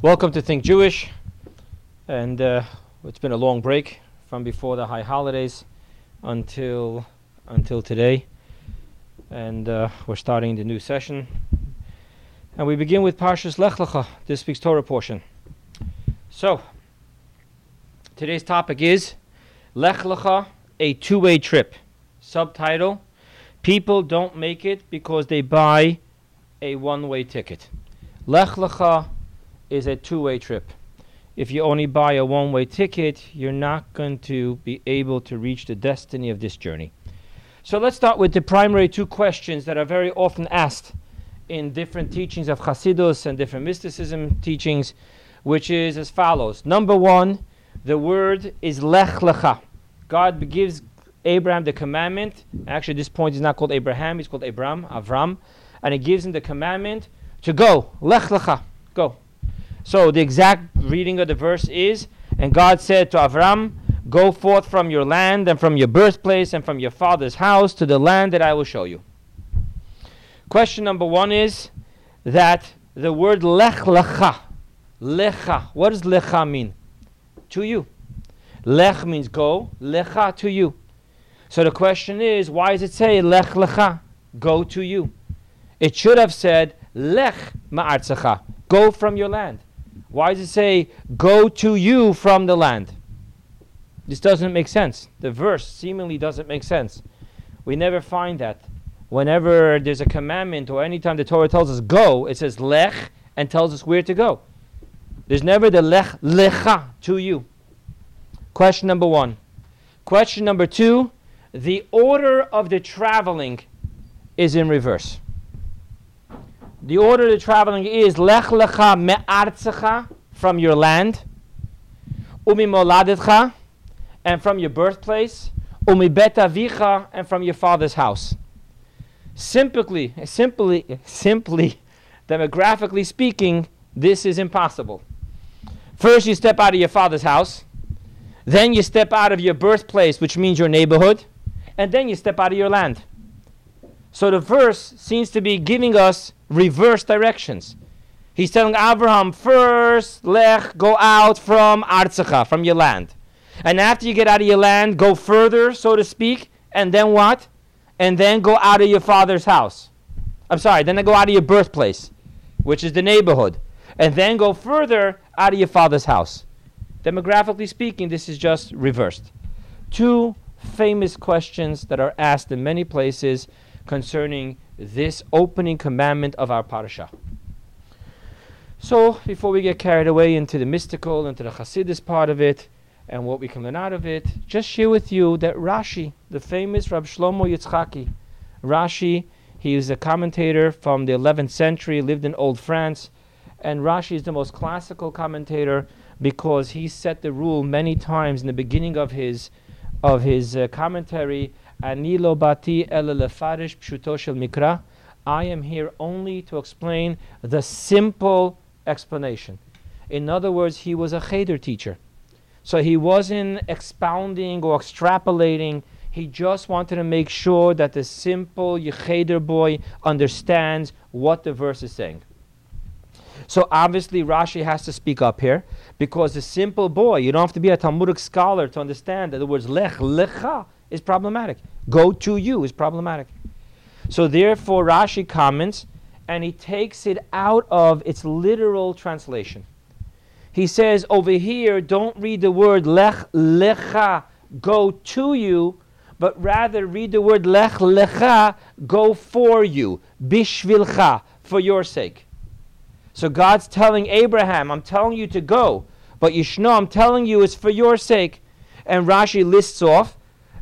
Welcome to Think Jewish. And uh, it's been a long break from before the high holidays until until today. And uh, we're starting the new session. And we begin with Parshas Lech Lecha, this week's Torah portion. So, today's topic is Lech Lecha, a two-way trip. Subtitle, People don't make it because they buy a one-way ticket. Lech Lecha is a two-way trip. If you only buy a one-way ticket, you're not going to be able to reach the destiny of this journey. So let's start with the primary two questions that are very often asked in different teachings of Hasidus and different mysticism teachings, which is as follows. Number one, the word is Lech Lecha. God gives Abraham the commandment. Actually, this point is not called Abraham, it's called Abram, Avram. And he gives him the commandment to go. Lech Lecha. Go. So the exact reading of the verse is, and God said to Avram, Go forth from your land and from your birthplace and from your father's house to the land that I will show you. Question number one is that the word lech lecha, lecha, what does lecha mean? To you. Lech means go, lecha to you. So the question is, why does it say lech lecha, go to you? It should have said lech ma'artzecha, go from your land. Why does it say, Go to you from the land? This doesn't make sense. The verse seemingly doesn't make sense. We never find that. Whenever there's a commandment or anytime the Torah tells us go, it says lech and tells us where to go. There's never the lech, lecha, to you. Question number one. Question number two the order of the traveling is in reverse. The order of traveling is Lech Lecha Me'artzecha from your land, Umi Moladetcha, and from your birthplace, Umi Bet Avicha, and from your father's house. Simply, simply, simply, demographically speaking, this is impossible. First, you step out of your father's house, then you step out of your birthplace, which means your neighborhood, and then you step out of your land. So the verse seems to be giving us reverse directions. He's telling Abraham, first, lech, go out from Artzecha, from your land. And after you get out of your land, go further, so to speak, and then what? And then go out of your father's house. I'm sorry, then go out of your birthplace, which is the neighborhood. And then go further out of your father's house. Demographically speaking, this is just reversed. Two famous questions that are asked in many places concerning this opening commandment of our parasha. So, before we get carried away into the mystical, into the Hasidus part of it, and what we can learn out of it, just share with you that Rashi, the famous Rab Shlomo Yitzchaki, Rashi, he is a commentator from the 11th century, lived in Old France, and Rashi is the most classical commentator because he set the rule many times in the beginning of his of his uh, commentary I am here only to explain the simple explanation. In other words, he was a cheder teacher. So he wasn't expounding or extrapolating. He just wanted to make sure that the simple Yecheder boy understands what the verse is saying. So obviously Rashi has to speak up here because the simple boy, you don't have to be a Talmudic scholar to understand that the words lech, lecha, is problematic. Go to you is problematic. So therefore, Rashi comments and he takes it out of its literal translation. He says over here, don't read the word lech lecha, go to you, but rather read the word lech lecha, go for you, bishvilcha, for your sake. So God's telling Abraham, I'm telling you to go, but Yishno, I'm telling you it's for your sake. And Rashi lists off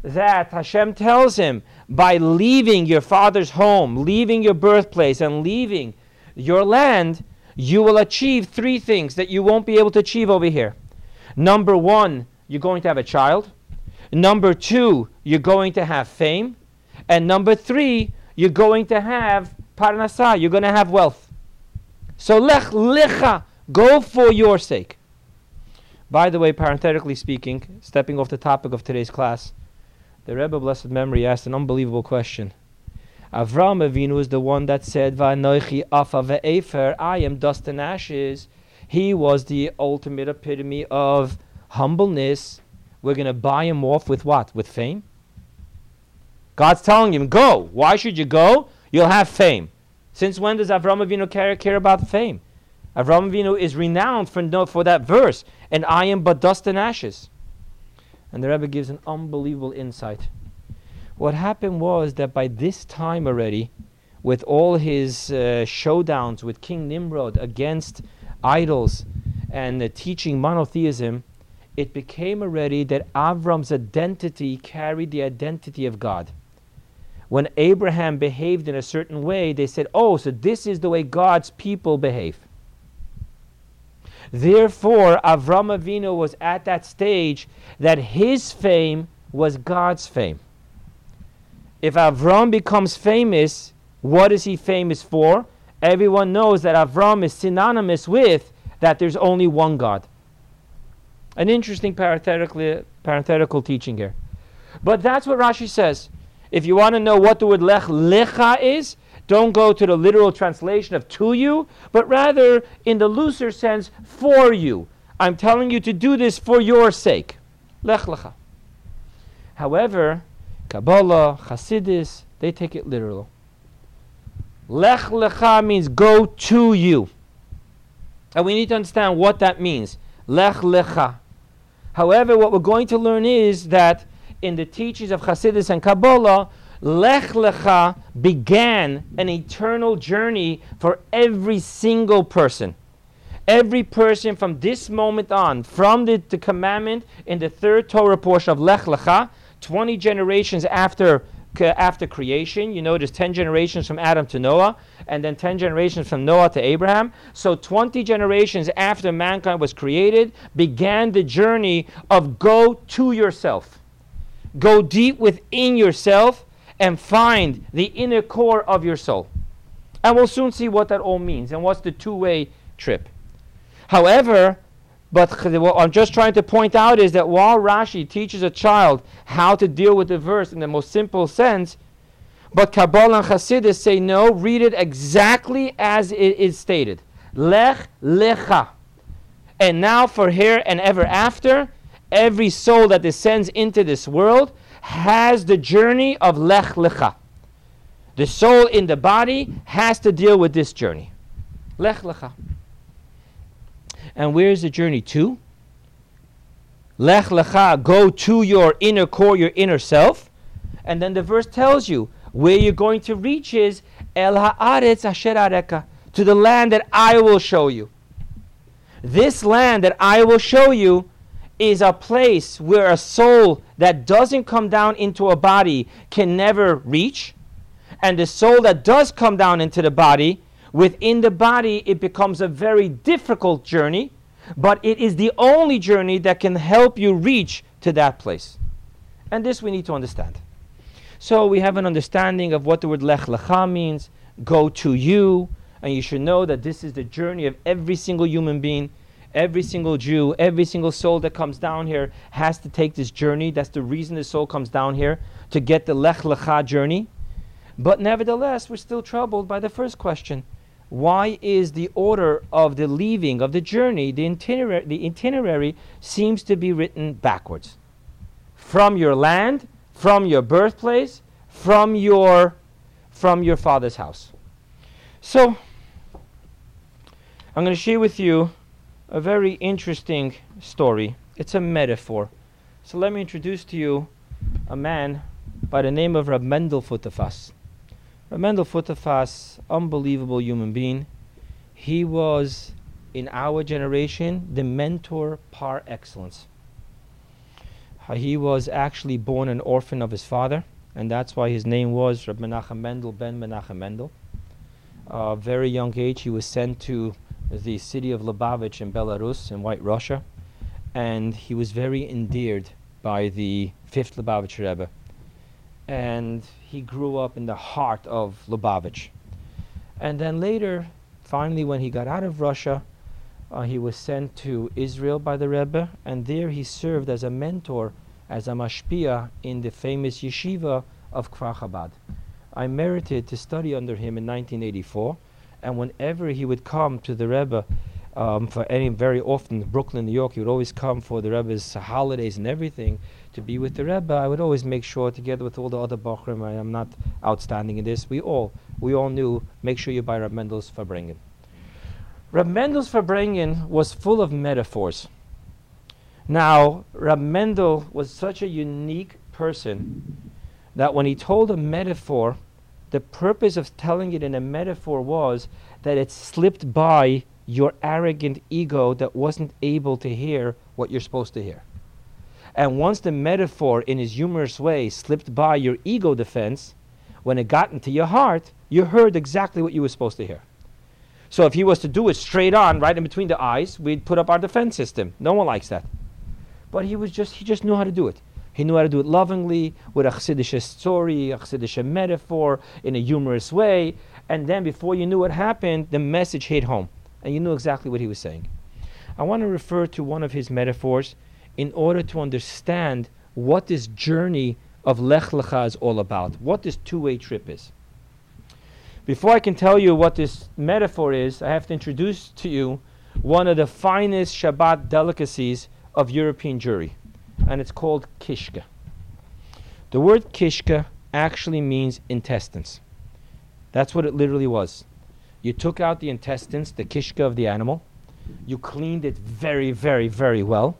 that Hashem tells him by leaving your father's home, leaving your birthplace, and leaving your land, you will achieve three things that you won't be able to achieve over here. Number one, you're going to have a child. Number two, you're going to have fame. And number three, you're going to have parnasah, you're going to have wealth. So lech lecha, go for your sake. By the way, parenthetically speaking, stepping off the topic of today's class, the Rebbe, blessed memory, asked an unbelievable question. Avram Avinu is the one that said, "Va'noichi afa ve'efer," I am dust and ashes. He was the ultimate epitome of humbleness. We're going to buy him off with what? With fame? God's telling him, go. Why should you go? You'll have fame. Since when does Avram Avinu care, care about fame? Avram Avinu is renowned for, for that verse, and I am but dust and ashes. And the Rebbe gives an unbelievable insight. What happened was that by this time already, with all his uh, showdowns with King Nimrod against idols and uh, teaching monotheism, it became already that Avram's identity carried the identity of God. When Abraham behaved in a certain way, they said, Oh, so this is the way God's people behave. Therefore, Avram Avinu was at that stage that his fame was God's fame. If Avram becomes famous, what is he famous for? Everyone knows that Avram is synonymous with that there's only one God. An interesting parenthetical, parenthetical teaching here. But that's what Rashi says. If you want to know what the word lech lecha is, don't go to the literal translation of to you, but rather in the looser sense, for you. I'm telling you to do this for your sake. Lech lecha. However, Kabbalah, Hasidus, they take it literal. Lech lecha means go to you. And we need to understand what that means. Lech lecha. However, what we're going to learn is that in the teachings of Hasidus and Kabbalah, Lech Lecha began an eternal journey for every single person. Every person from this moment on, from the, the commandment in the third Torah portion of Lech Lecha, 20 generations after, uh, after creation. You know, there's 10 generations from Adam to Noah, and then 10 generations from Noah to Abraham. So 20 generations after mankind was created began the journey of go to yourself. Go deep within yourself and find the inner core of your soul. And we'll soon see what that all means and what's the two way trip. However, but what I'm just trying to point out is that while Rashi teaches a child how to deal with the verse in the most simple sense, but Kabbalah and Hasidus say no, read it exactly as it is stated. Lech lecha. And now for here and ever after, every soul that descends into this world has the journey of Lech lecha. The soul in the body has to deal with this journey. Lech lecha. And where is the journey to? Lech lecha, go to your inner core, your inner self. And then the verse tells you where you're going to reach is El haaretz asher areka, to the land that I will show you. This land that I will show you is a place where a soul that doesn't come down into a body can never reach. And the soul that does come down into the body Within the body, it becomes a very difficult journey, but it is the only journey that can help you reach to that place. And this we need to understand. So we have an understanding of what the word lech lecha means, go to you, and you should know that this is the journey of every single human being. Every single Jew, every single soul that comes down here has to take this journey. That's the reason the soul comes down here to get the Lech Lecha journey. But nevertheless, we're still troubled by the first question why is the order of the leaving of the journey, the itinerary, the itinerary seems to be written backwards. From your land, from your birthplace, from your from your father's house. So I'm going to share with you a very interesting story. It's a metaphor. So let me introduce to you a man by the name of Rab Mendel Futerfas. Mendel Futerfas, unbelievable human being. He was, in our generation, the mentor par excellence. He was actually born an orphan of his father, and that's why his name was Reb Menachem Mendel ben Menachem Mendel. Uh, very young age, he was sent to the city of Lubavitch in Belarus, in White Russia, and he was very endeared by the fifth Lubavitch Rebbe and he grew up in the heart of Lubavitch. And then later, finally, when he got out of Russia, uh, he was sent to Israel by the Rebbe, and there he served as a mentor, as a mashpia in the famous yeshiva of Kfar. I merited to study under him in 1984, and whenever he would come to the Rebbe um, for any very often Brooklyn, New York, he would always come for the Rebbe's holidays and everything to be with the Rebbe. I would always make sure, together with all the other Bachrim, I am not outstanding in this. We all, we all knew. Make sure you by Reb Mendel's Farbrengen. Reb Mendel's Farbrengen was full of metaphors. Now, Reb Mendel was such a unique person that when he told a metaphor, the purpose of telling it in a metaphor was that it slipped by your arrogant ego that wasn't able to hear what you're supposed to hear. And once the metaphor, in his humorous way, slipped by your ego defense, when it got into your heart, you heard exactly what you were supposed to hear. So if he was to do it straight on, right in between the eyes, we'd put up our defense system. No one likes that. But he was just he just knew how to do it. He knew how to do it lovingly, with a chassidish story, a chassidish metaphor, in a humorous way. And then before you knew what happened, the message hit home. And you knew exactly what he was saying. I want to refer to one of his metaphors in order to understand what this journey of Lech Lecha is all about, what this two way trip is. Before I can tell you what this metaphor is, I have to introduce to you one of the finest Shabbat delicacies of European Jewry, and it's called kishka. The word kishka actually means intestines. That's what it literally was. You took out the intestines, the kishka of the animal, you cleaned it very, very, very well,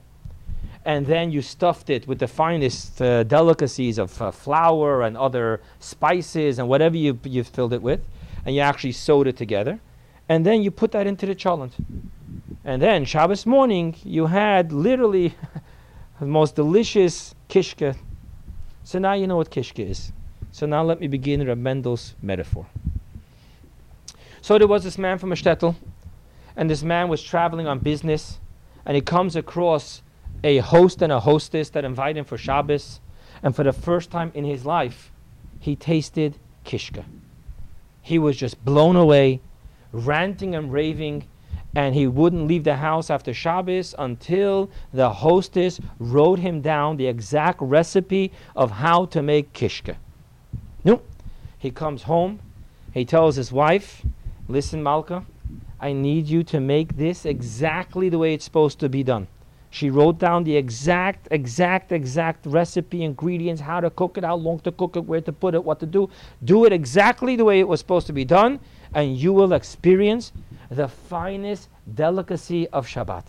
and then you stuffed it with the finest uh, delicacies of uh, flour and other spices and whatever you, you filled it with, and you actually sewed it together, and then you put that into the cholent. And then Shabbos morning, you had literally the most delicious kishka. So now you know what kishka is. So now let me begin Reb Mendel's metaphor. So there was this man from a shtetl, and this man was traveling on business, and he comes across a host and a hostess that invite him for Shabbos, and for the first time in his life, he tasted kishka. He was just blown away, ranting and raving and he wouldn't leave the house after Shabbos until the hostess wrote him down the exact recipe of how to make kishka. No, he comes home, he tells his wife, "Listen, Malka, I need you to make this exactly the way it's supposed to be done." She wrote down the exact, exact, exact recipe, ingredients, how to cook it, how long to cook it, where to put it, what to do. Do it exactly the way it was supposed to be done, and you will experience the finest delicacy of Shabbat.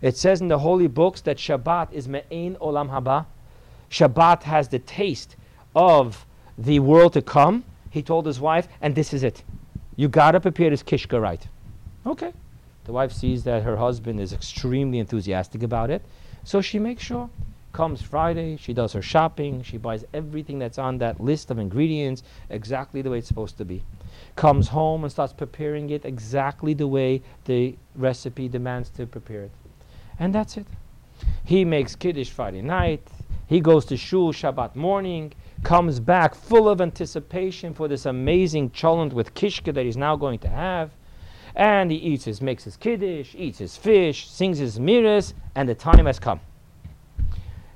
It says in the holy books that Shabbat is me'ein olam haba. Shabbat has the taste of the world to come. He told his wife, and this is it. You gotta prepare this kishka right. Okay. The wife sees that her husband is extremely enthusiastic about it, so she makes sure. Comes Friday, she does her shopping, she buys everything that's on that list of ingredients exactly the way it's supposed to be comes home and starts preparing it exactly the way the recipe demands to prepare it. And that's it. He makes Kiddush Friday night. He goes to Shul Shabbat morning, comes back full of anticipation for this amazing cholent with kishka that he's now going to have. And he eats his, makes his Kiddush, eats his fish, sings his miras, and the time has come.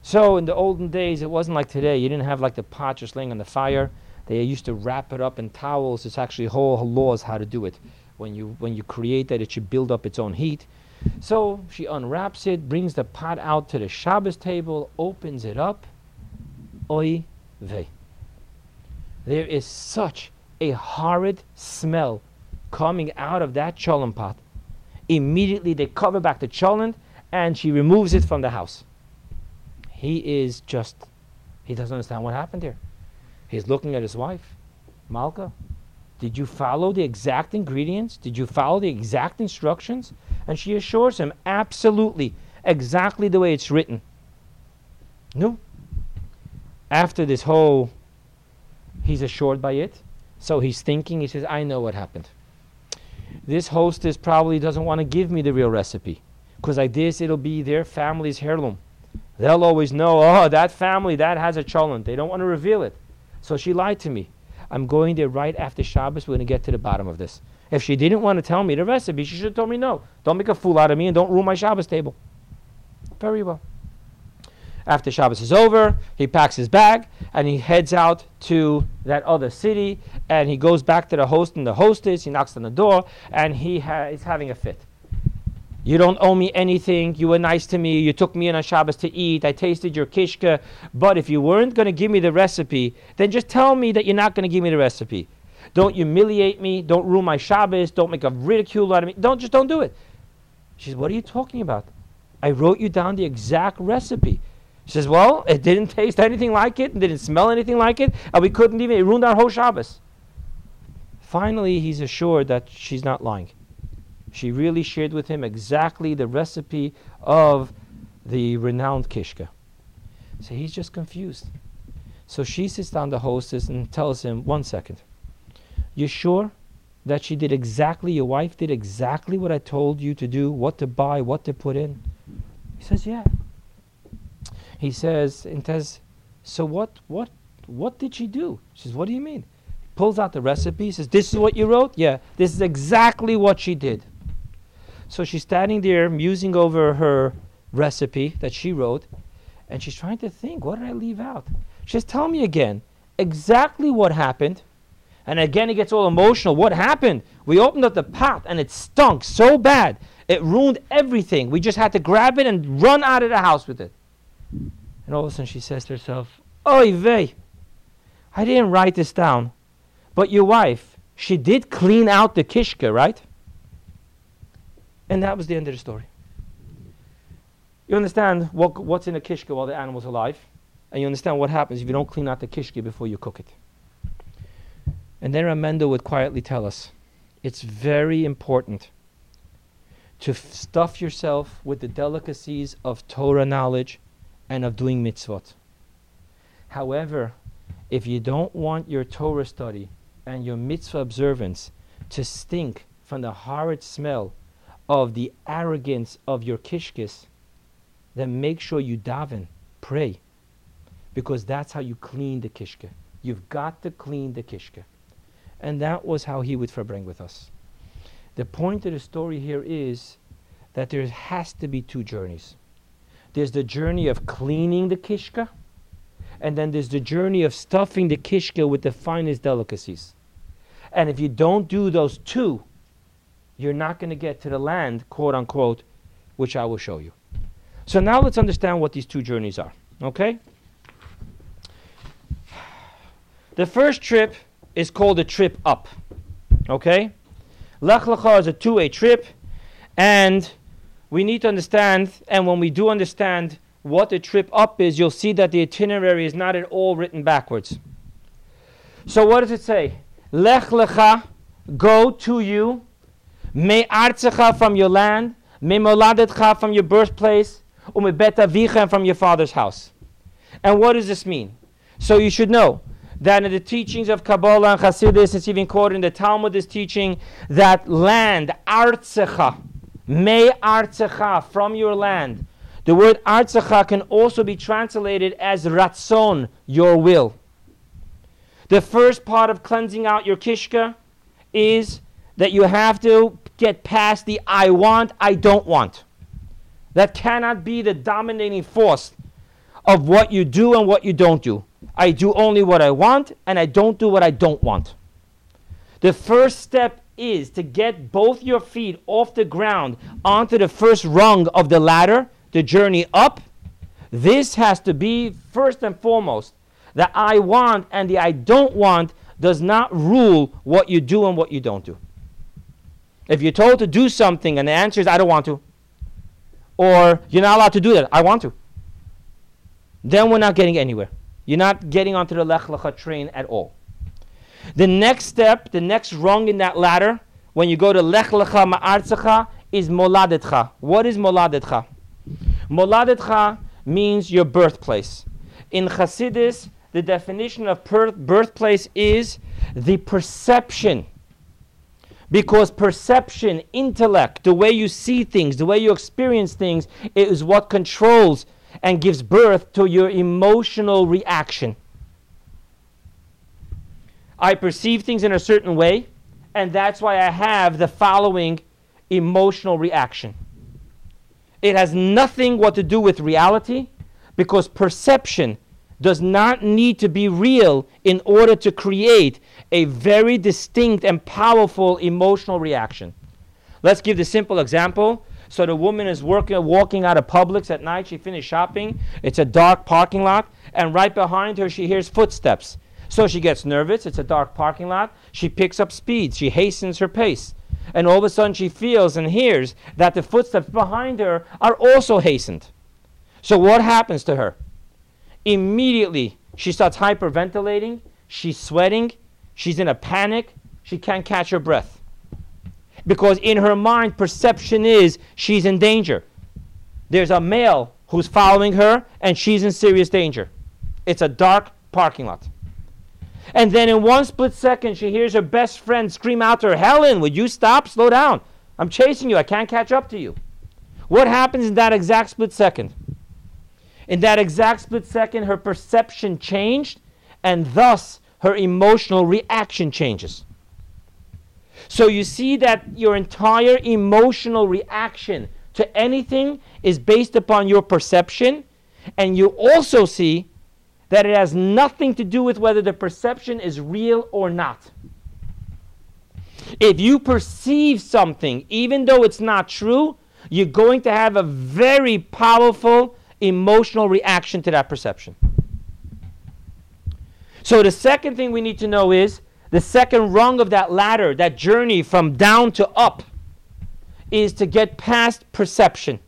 So in the olden days, it wasn't like today. You didn't have like the pot just laying on the fire. They used to wrap it up in towels. It's actually whole laws how to do it. When you when you create that, it should build up its own heat. So she unwraps it, brings the pot out to the Shabbos table, opens it up. Oy vey. There is such a horrid smell coming out of that cholent pot. Immediately they cover back the cholent and she removes it from the house. He is just, he doesn't understand what happened here. He's looking at his wife. Malka, did you follow the exact ingredients? Did you follow the exact instructions? And she assures him, absolutely, exactly the way it's written. No. After this whole, he's assured by it. So he's thinking, he says, I know what happened. This hostess probably doesn't want to give me the real recipe. Because like this, it'll be their family's heirloom. They'll always know, oh, that family, that has a cholent. They don't want to reveal it. So she lied to me. I'm going there right after Shabbos. We're going to get to the bottom of this. If she didn't want to tell me the recipe, she should have told me no. Don't make a fool out of me and don't ruin my Shabbos table. Very well. After Shabbos is over, he packs his bag and he heads out to that other city and he goes back to the host and the hostess. He knocks on the door and he ha- he's having a fit. You don't owe me anything. You were nice to me. You took me in on Shabbos to eat. I tasted your kishka. But if you weren't going to give me the recipe, then just tell me that you're not going to give me the recipe. Don't humiliate me. Don't ruin my Shabbos. Don't make a ridicule out of me. Don't just don't do it. She says, What are you talking about? I wrote you down the exact recipe. She says, Well, it didn't taste anything like it and didn't smell anything like it, and we couldn't even, it ruined our whole Shabbos. Finally, he's assured that she's not lying. She really shared with him exactly the recipe of the renowned Kishka. So he's just confused. So she sits down the hostess and tells him, One second. You sure that she did exactly, your wife did exactly what I told you to do, what to buy, what to put in? He says, Yeah. He says, and says, So what what what did she do? She says, What do you mean? Pulls out the recipe, says, This is what you wrote? Yeah, this is exactly what she did. So she's standing there musing over her recipe that she wrote, and she's trying to think, what did I leave out? She says, Tell me again exactly what happened. And again, he gets all emotional. What happened? We opened up the pot and it stunk so bad. It ruined everything. We just had to grab it and run out of the house with it. And all of a sudden, she says to herself, Oy vey, I didn't write this down. But your wife, she did clean out the kishka, right? And that was the end of the story. You understand what, what's in a kishka while the animal's alive, and you understand what happens if you don't clean out the kishka before you cook it. And then Reb Mendel would quietly tell us it's very important to f- stuff yourself with the delicacies of Torah knowledge and of doing mitzvot. However, if you don't want your Torah study and your mitzvah observance to stink from the horrid smell of the arrogance of your kishkis, then make sure you daven, pray, because that's how you clean the kishka. You've got to clean the kishka. And that was how he would Farbreng with us. The point of the story here is that there has to be two journeys. There's the journey of cleaning the kishka, and then there's the journey of stuffing the kishka with the finest delicacies. And if you don't do those two, you're not going to get to the land, quote unquote, which I will show you. So now let's understand what these two journeys are. Okay? The first trip is called a trip up. Okay? Lech Lecha is a two way trip, and we need to understand, and when we do understand what the trip up is, you'll see that the itinerary is not at all written backwards. So, what does it say? Lech Lecha, go to you, me artzecha from your land, me moladetcha from your birthplace, ume beta from your father's house. And what does this mean? So, you should know that in the teachings of Kabbalah and Hasidus, it's even quoted in the Talmud is teaching that land, artzecha, me artzecha, from your land. The word artzecha can also be translated as ratzon, your will. The first part of cleansing out your kishka is that you have to get past the I want, I don't want. That cannot be the dominating force of what you do and what you don't do. I do only what I want and I don't do what I don't want. The first step is to get both your feet off the ground onto the first rung of the ladder, the journey up. This has to be first and foremost. The I want and the I don't want does not rule what you do and what you don't do. If you're told to do something and the answer is I don't want to, or you're not allowed to do that, I want to, then we're not getting anywhere. You're not getting onto the Lech Lecha train at all. The next step, the next rung in that ladder, when you go to Lech Lecha Ma'artzecha, is Moladetcha. What is Moladetcha? Moladetcha means your birthplace. In Hasidus, the definition of birthplace is the perception. Because perception, intellect, the way you see things, the way you experience things, is what controls and gives birth to your emotional reaction. I perceive things in a certain way, and that's why I have the following emotional reaction. It has nothing what to do with reality because perception does not need to be real in order to create a very distinct and powerful emotional reaction. Let's give the simple example. So the woman is working, walking out of Publix at night. She finished shopping. It's a dark parking lot, and right behind her, she hears footsteps. So she gets nervous. It's a dark parking lot. She picks up speed. She hastens her pace. And all of a sudden, she feels and hears that the footsteps behind her are also hastened. So what happens to her? Immediately, she starts hyperventilating. She's sweating. She's in a panic. She can't catch her breath. Because in her mind, perception is she's in danger. There's a male who's following her, and she's in serious danger. It's a dark parking lot. And then in one split second, she hears her best friend scream out to her, Helen, would you stop? Slow down. I'm chasing you. I can't catch up to you. What happens in that exact split second? In that exact split second, her perception changed, and thus her emotional reaction changes. So you see that your entire emotional reaction to anything is based upon your perception, and you also see that it has nothing to do with whether the perception is real or not. If you perceive something, even though it's not true, you're going to have a very powerful emotional reaction to that perception. So, the second thing we need to know is the second rung of that ladder, that journey from down to up, is to get past perception.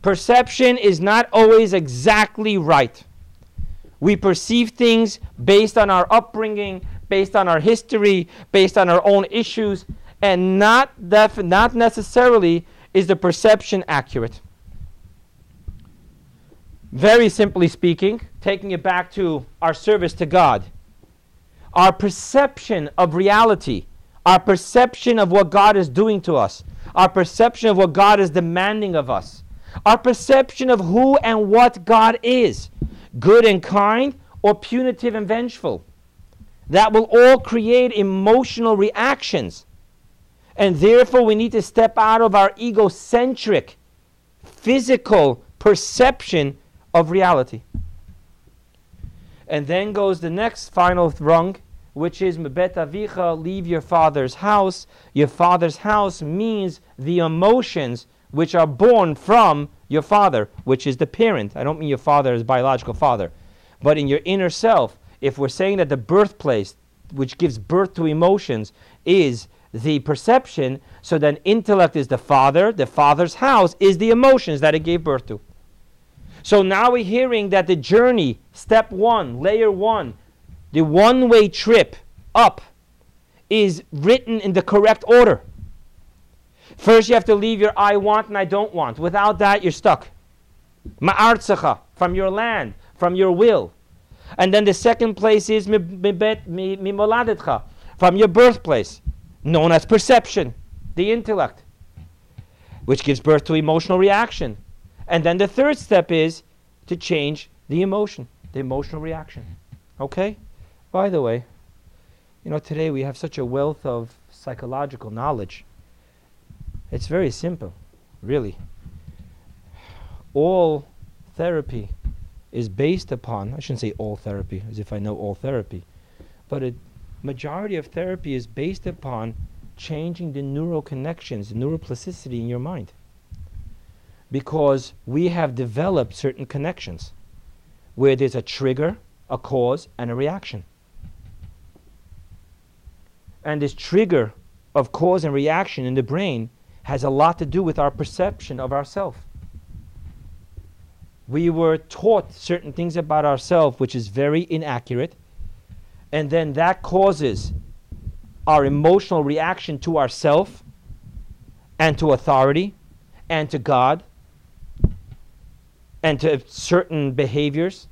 Perception is not always exactly right. We perceive things based on our upbringing, based on our history, based on our own issues, and not, def- not necessarily is the perception accurate. Very simply speaking, taking it back to our service to God, our perception of reality, our perception of what God is doing to us, our perception of what God is demanding of us, our perception of who and what God is good and kind, or punitive and vengeful. That will all create emotional reactions. And therefore, we need to step out of our egocentric, physical perception of reality. And then goes the next final rung, which is Mebet Avicha, leave your father's house. Your father's house means the emotions which are born from your father, which is the parent. I don't mean your father as biological father, but in your inner self. If we're saying that the birthplace, which gives birth to emotions, is the perception, so then intellect is the father, the father's house is the emotions that it gave birth to. So now we're hearing that the journey, step one, layer one, the one way trip up, is written in the correct order. First, you have to leave your I want and I don't want. Without that, you're stuck. Ma'artzacha, from your land, from your will. And then the second place is mimoladetcha, from your birthplace, known as perception, the intellect, which gives birth to emotional reaction. And then the third step is to change the emotion, the emotional reaction. Okay? By the way, you know, today we have such a wealth of psychological knowledge. It's very simple, really. All therapy is based upon, I shouldn't say all therapy, as if I know all therapy, but a majority of therapy is based upon changing the neural connections, the neuroplasticity in your mind. Because we have developed certain connections where there's a trigger, a cause, and a reaction. And this trigger of cause and reaction in the brain has a lot to do with our perception of ourselves. We were taught certain things about ourselves which is very inaccurate, and then that causes our emotional reaction to ourself and to authority and to God and to certain behaviors.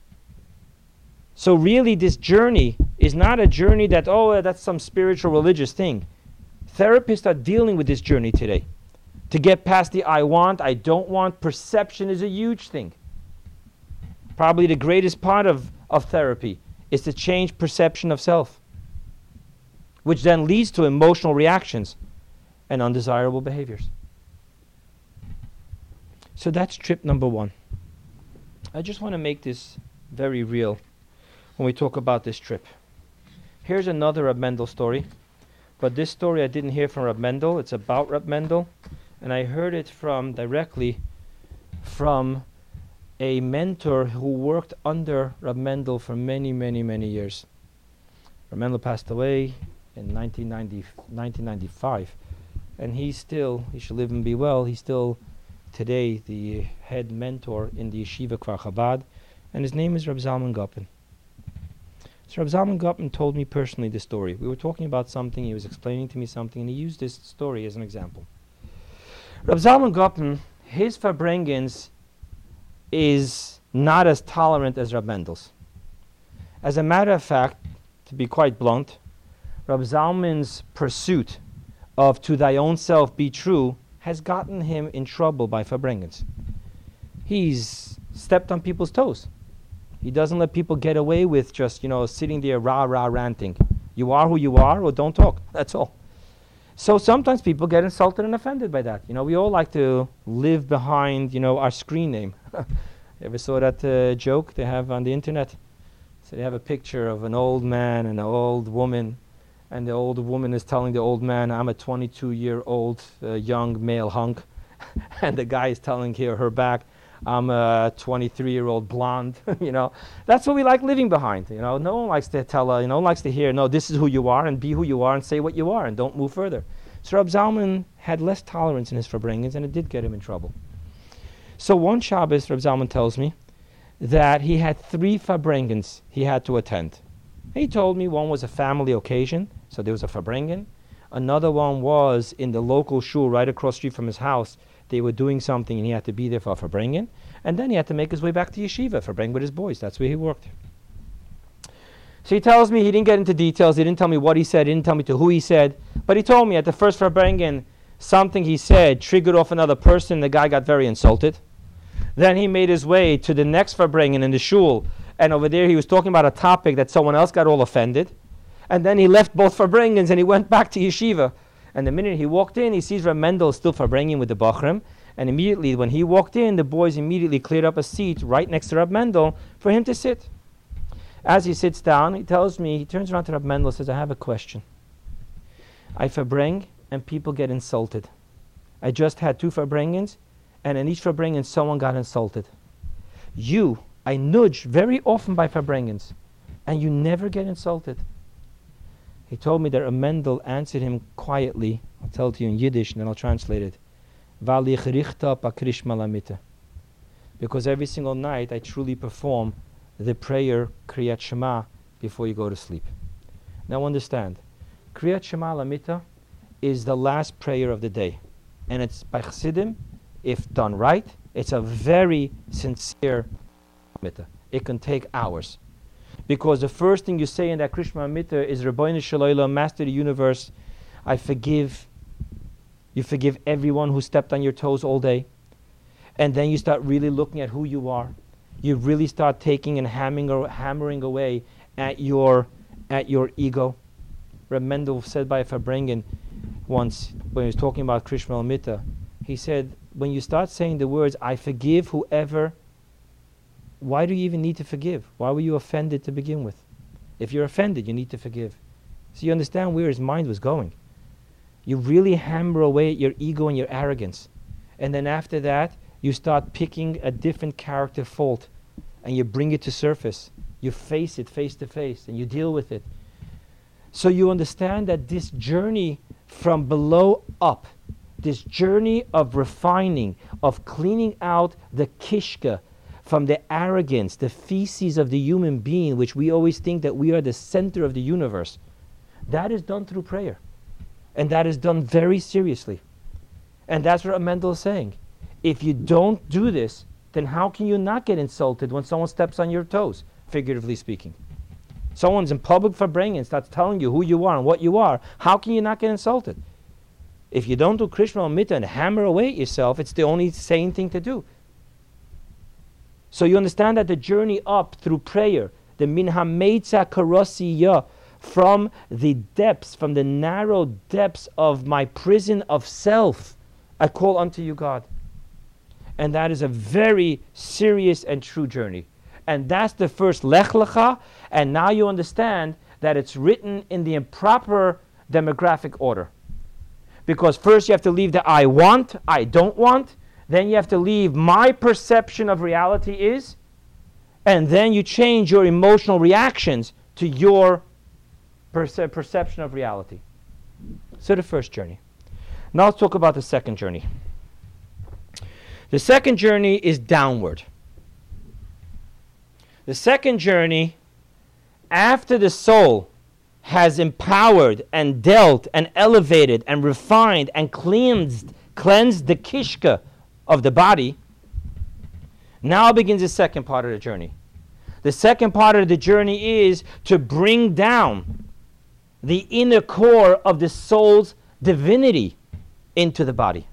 So, really, this journey is not a journey that, oh, uh, that's some spiritual religious thing. Therapists are dealing with this journey today. To get past the I want, I don't want, perception is a huge thing. Probably the greatest part of, of therapy is to change perception of self, which then leads to emotional reactions and undesirable behaviors. So that's trip number one. I just want to make this very real when we talk about this trip. Here's another Rab Mendel story, but this story I didn't hear from Rab Mendel. It's about Rab Mendel, And I heard it from directly from a mentor who worked under Rab Mendel for many, many, many years. Rab Mendel passed away in 1990, 1995, and he's still, he should live and be well, he's still today the head mentor in the yeshiva Kfar Chabad, and his name is Rab Zalman Gopin. So Rab Zalman Gopin told me personally the story. We were talking about something, he was explaining to me something, and he used this story as an example. Rab Zalman Gopin, his Farbrengens is not as tolerant as Rab Mendel's. As a matter of fact, to be quite blunt, Rab Zalman's pursuit of to thy own self be true has gotten him in trouble by Farbrengens. He's stepped on people's toes. He doesn't let people get away with just, you know, sitting there rah rah ranting. You are who you are, or don't talk. That's all. So sometimes people get insulted and offended by that. You know, we all like to live behind, you know, our screen name. ever saw that uh, joke they have on the internet? So they have a picture of an old man and an old woman, and the old woman is telling the old man, "I'm a 22-year-old uh, young male hunk," and the guy is telling her, her back, I'm a 23 year old blonde. you know, that's what we like living behind. You know, no one likes to tell, uh, one likes to hear, no, this is who you are and be who you are and say what you are and don't move further. So Rab Zalman had less tolerance in his Farbrengens and it did get him in trouble. So one Shabbos, Rab Zalman tells me that he had three Farbrengens he had to attend. He told me one was a family occasion, so there was a Farbrengen. Another one was in the local shul right across street from his house they were doing something and he had to be there for Farbrengen. And then he had to make his way back to yeshiva, Farbrengen with his boys. That's where he worked. So he tells me he didn't get into details. He didn't tell me what he said. He didn't tell me to who he said. But he told me at the first Farbrengen, something he said triggered off another person. The guy got very insulted. Then he made his way to the next Farbrengen in the shul. And over there he was talking about a topic that someone else got all offended. And then he left both Farbrengens and he went back to yeshiva. And the minute he walked in, he sees Reb Mendel still Farbrengen with the Bachrim. And immediately, when he walked in, the boys immediately cleared up a seat right next to Reb Mendel for him to sit. As he sits down, he tells me, he turns around to Reb Mendel and says, I have a question. I Farbreng and people get insulted. I just had two Farbrengens, and in each Farbrengen, someone got insulted. You, I nudge very often by Farbrengens, and you never get insulted. He told me that a Mendel answered him quietly. I'll tell it to you in Yiddish and then I'll translate it. Because every single night I truly perform the prayer Kriyat Shema before you go to sleep. Now understand, Kriyat Shema Lamita is the last prayer of the day. And it's by Chassidim, if done right, it's a very sincere It can take hours. Because the first thing you say in that Kriyat Shema Lamita is Ribono Shel Olam, Master of the Universe, I forgive. You forgive everyone who stepped on your toes all day. And then you start really looking at who you are. You really start taking and hammering, or hammering away at your, at your ego. Reb Mendel said by Farbrengen once when he was talking about Kriyat Shema Lamita, he said, when you start saying the words, I forgive whoever why do you even need to forgive? Why were you offended to begin with? If you're offended, you need to forgive. So you understand where his mind was going. You really hammer away at your ego and your arrogance. And then after that, you start picking a different character fault and you bring it to surface. You face it face to face and you deal with it. So you understand that this journey from below up, this journey of refining, of cleaning out the kishka, from the arrogance, the feces of the human being, which we always think that we are the center of the universe. That is done through prayer. And that is done very seriously. And that's what Mendel is saying. If you don't do this, then how can you not get insulted when someone steps on your toes, figuratively speaking? Someone's in public Farbrengen and starts telling you who you are and what you are. How can you not get insulted? If you don't do Kriyat Shema Lamita and hammer away at yourself, it's the only sane thing to do. So you understand that the journey up through prayer, the minhameitza karosiya, from the depths, from the narrow depths of my prison of self, I call unto you, God. And that is a very serious and true journey. And that's the first Lech Lecha. And now you understand that it's written in the improper demographic order. Because first you have to leave the I want, I don't want. Then you have to leave my perception of reality is. And then you change your emotional reactions to your perce- perception of reality. So the first journey. Now let's talk about the second journey. The second journey is downward. The second journey, after the soul has empowered and dealt and elevated and refined and cleansed, cleansed the kishka of the body, now begins the second part of the journey. The second part of the journey is to bring down the inner core of the soul's divinity into the body.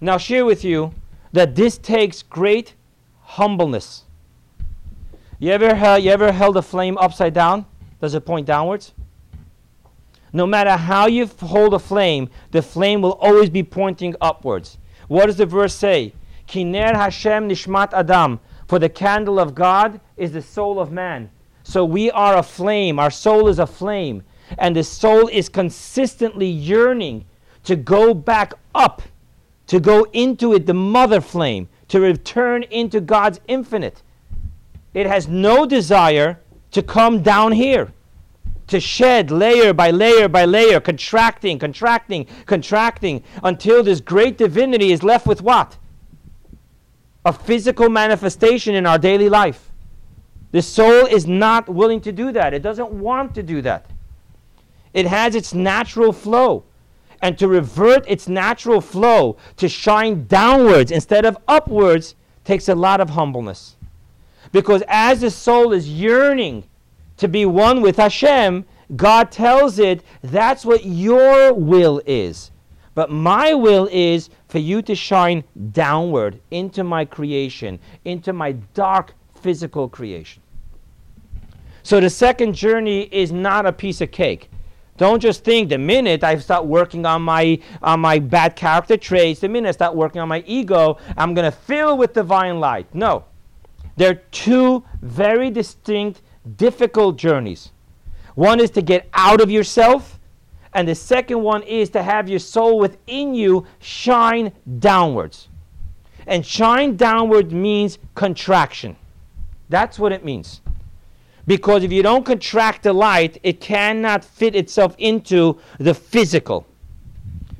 Now, share with you that this takes great humbleness. You ever, uh, you ever held a flame upside down? Does it point downwards? No matter how you hold a flame, the flame will always be pointing upwards. What does the verse say? Kiner Hashem Nishmat Adam. For the candle of God is the soul of man. So we are a flame. Our soul is a flame. And the soul is consistently yearning to go back up, to go into it, the mother flame, to return into God's infinite. It has no desire to come down here, to shed layer by layer by layer, contracting, contracting, contracting, until this great divinity is left with what? A physical manifestation in our daily life. The soul is not willing to do that. It doesn't want to do that. It has its natural flow. And to revert its natural flow to shine downwards instead of upwards takes a lot of humbleness. Because as the soul is yearning to be one with Hashem, God tells it that's what your will is. But my will is for you to shine downward into my creation, into my dark physical creation. So the second journey is not a piece of cake. Don't just think the minute I start working on my on my bad character traits, the minute I start working on my ego, I'm going to fill with divine light. No. They're two very distinct, difficult journeys. One is to get out of yourself, and the second one is to have your soul within you shine downwards. And shine downward means contraction. That's what it means. Because if you don't contract the light, it cannot fit itself into the physical.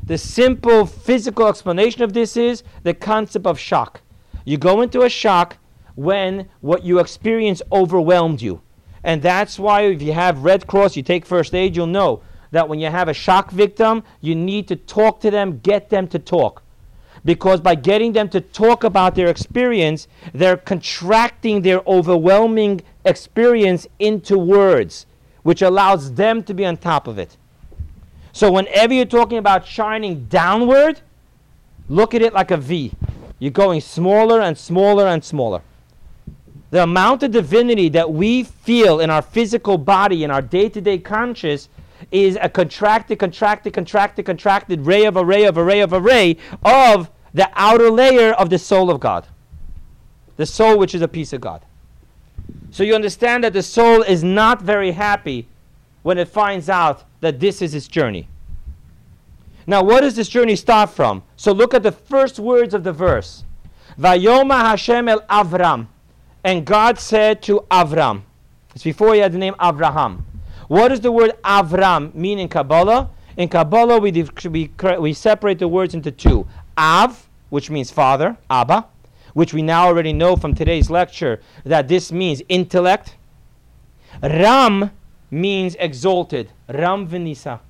The simple physical explanation of this is the concept of shock. You go into a shock when what you experience overwhelmed you. And that's why if you have Red Cross, you take first aid, you'll know that when you have a shock victim, you need to talk to them, get them to talk. Because by getting them to talk about their experience, they're contracting their overwhelming experience into words, which allows them to be on top of it. So whenever you're talking about shining downward, look at it like a V. You're going smaller and smaller and smaller. The amount of divinity that we feel in our physical body, in our day to day conscious, is a contracted, contracted, contracted, contracted ray of a ray of a ray of a ray of the outer layer of the soul of God. The soul, which is a piece of God. So you understand that the soul is not very happy when it finds out that this is its journey. Now, what does this journey start from? So look at the first words of the verse. Vayoma Hashem el Avram. And God said to Avram. It's before he had the name Avraham. What does the word Avram mean in Kabbalah? In Kabbalah, we, we, we separate the words into two. Av, which means father, Abba, which we now already know from today's lecture that this means intellect. Ram means exalted. Ram Venisa.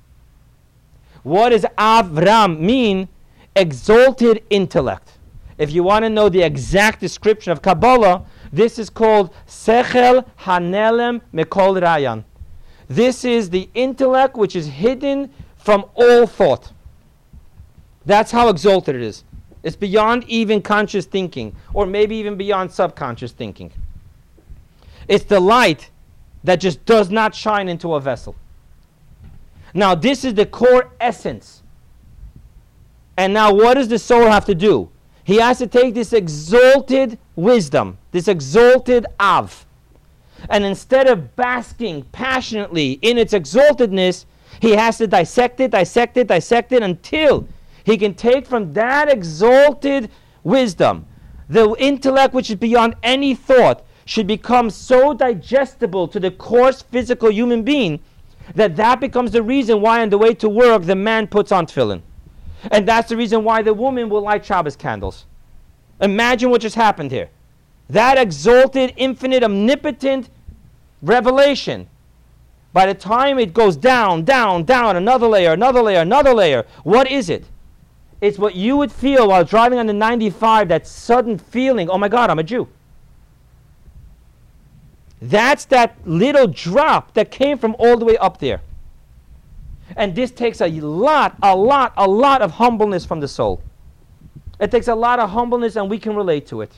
What does Avram mean? Exalted intellect. If you want to know the exact description of Kabbalah, this is called Sechel Hanelem Mekol Rayan. This is the intellect which is hidden from all thought. That's how exalted it is. It's beyond even conscious thinking, or maybe even beyond subconscious thinking. It's the light that just does not shine into a vessel. Now, this is the core essence. And now, what does the soul have to do? He has to take this exalted wisdom, this exalted Av, and instead of basking passionately in its exaltedness, He has to dissect it, dissect it, dissect it until he can take from that exalted wisdom, the intellect which is beyond any thought, should become so digestible to the coarse physical human being that that becomes the reason why on the way to work the man puts on tefillin. And that's the reason why the woman will light Shabbos candles. Imagine what just happened here. That exalted, infinite, omnipotent revelation. By the time it goes down, down, down, another layer, another layer, another layer, what is it? It's what you would feel while driving on the 95, that sudden feeling, oh my God, I'm a Jew. That's that little drop that came from all the way up there. And this takes a lot, a lot, a lot of humbleness from the soul. It takes a lot of humbleness, and we can relate to it.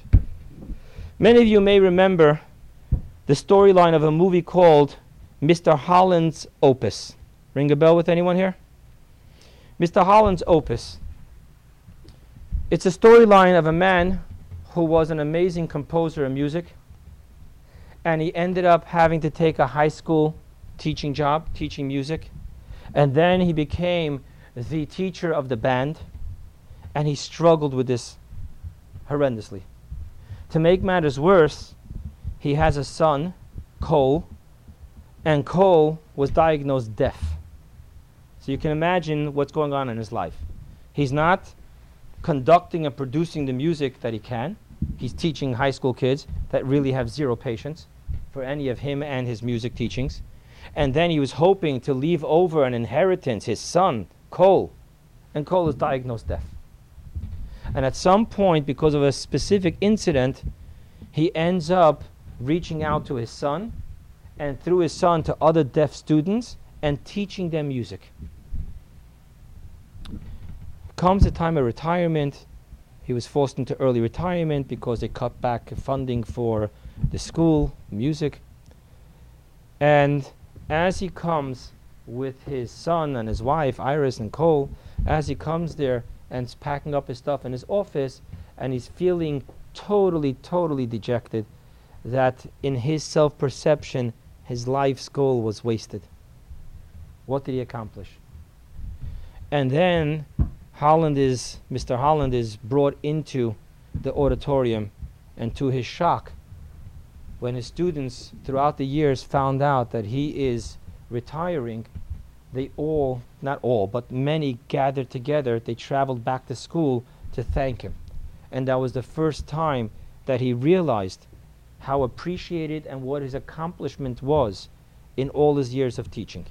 Many of you may remember the storyline of a movie called Mr. Holland's Opus. Ring a bell with anyone here? Mr. Holland's Opus. It's a storyline of a man who was an amazing composer of music, and he ended up having to take a high school teaching job, teaching music. And then he became the teacher of the band, and he struggled with this horrendously. To make matters worse, he has a son, Cole, and Cole was diagnosed deaf. So you can imagine what's going on in his life. He's not conducting and producing the music that he can. He's teaching high school kids that really have zero patience for any of him and his music teachings. And then he was hoping to leave over an inheritance, his son, Cole. And Cole is diagnosed deaf. And at some point, because of a specific incident, he ends up reaching out to his son and through his son to other deaf students and teaching them music. Comes the time of retirement. He was forced into early retirement because they cut back funding for the school, music. And as he comes with his son and his wife, Iris and Cole, as he comes there and is packing up his stuff in his office, and he's feeling totally, totally dejected that in his self perception, his life's goal was wasted. What did he accomplish? And then Holland is, Mr. Holland is brought into the auditorium, and to his shock, when his students throughout the years found out that he is retiring, they all, not all, but many gathered together. They traveled back to school to thank him. And that was the first time that he realized how appreciated and what his accomplishment was in all his years of teaching.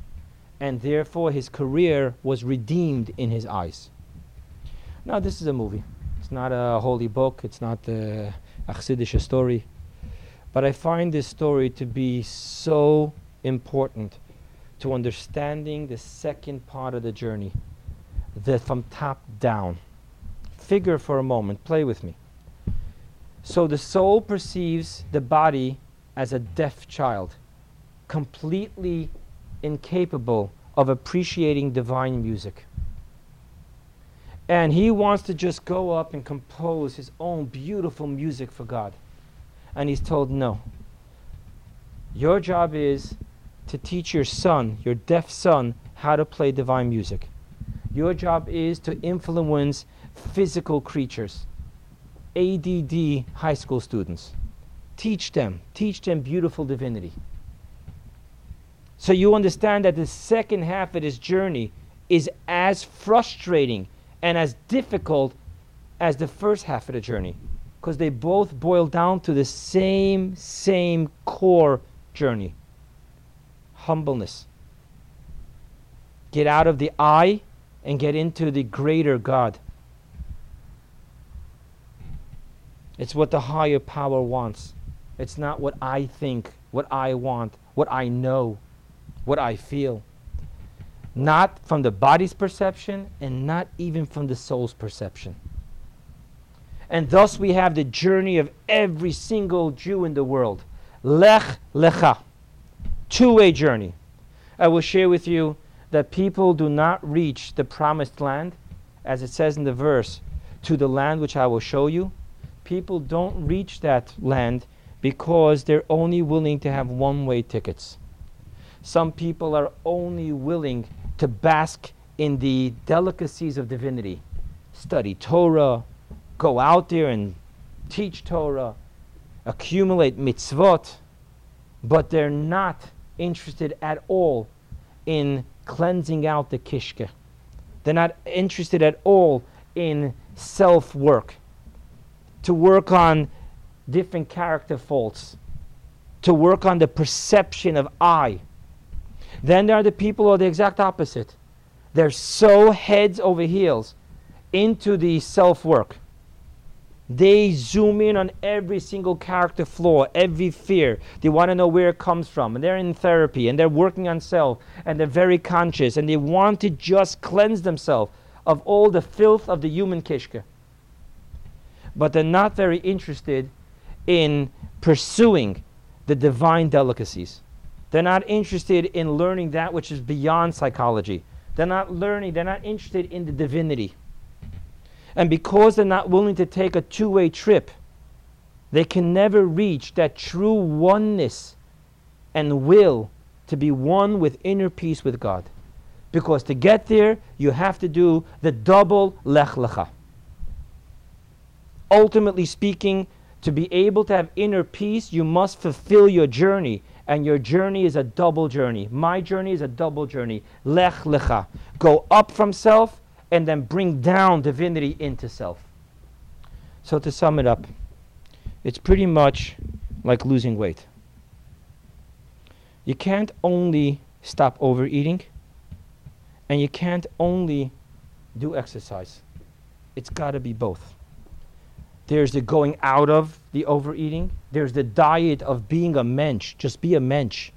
And therefore, his career was redeemed in his eyes. Now, this is a movie. It's not a holy book, it's not a Chassidish story. But I find this story to be so important to understanding the second part of the journey, the from top down. Figure for a moment, play with me. So the soul perceives the body as a deaf child, completely incapable of appreciating divine music. And he wants to just go up and compose his own beautiful music for God. And he's told, no. Your job is to teach your son, your deaf son, how to play divine music. Your job is to influence physical creatures, ADD high school students. Teach them, teach them beautiful divinity. So you understand that the second half of this journey is as frustrating and as difficult as the first half of the journey because they both boil down to the same, same core journey humbleness. Get out of the I and get into the greater God. It's what the higher power wants. It's not what I think, what I want, what I know, what I feel. Not from the body's perception and not even from the soul's perception. And thus we have the journey of every single Jew in the world. Lech Lecha. Two way journey. I will share with you that people do not reach the promised land, as it says in the verse, to the land which I will show you. People don't reach that land because they're only willing to have one way tickets. Some people are only willing to bask in the delicacies of divinity, study Torah, go out there and teach Torah, accumulate mitzvot, but they're not interested at all in cleansing out the kishke. They're not interested at all in self work, to work on different character faults, to work on the perception of I. Then there are the people who are the exact opposite. They're so heads over heels into the self work. They zoom in on every single character flaw, every fear. They want to know where it comes from. And they're in therapy and they're working on self and they're very conscious and they want to just cleanse themselves of all the filth of the human kishka. But they're not very interested in pursuing the divine delicacies. They're not interested in learning that which is beyond psychology. They're not learning, they're not interested in the divinity. And because they're not willing to take a two way trip, they can never reach that true oneness and will to be one with inner peace with God. Because to get there, you have to do the double lech lecha. Ultimately speaking, to be able to have inner peace, you must fulfill your journey. And your journey is a double journey. My journey is a double journey. Lech lecha. Go up from self and then bring down divinity into self. So to sum it up, it's pretty much like losing weight. You can't only stop overeating and you can't only do exercise. It's got to be both. There's the going out of the overeating. There's the diet of being a mensch. Just be a mensch.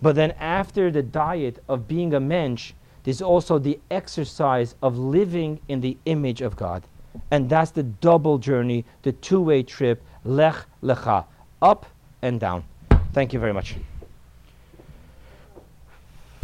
But then after the diet of being a mensch, there's also the exercise of living in the image of God. And that's the double journey, the two way trip, lech lecha, up and down. Thank you very much.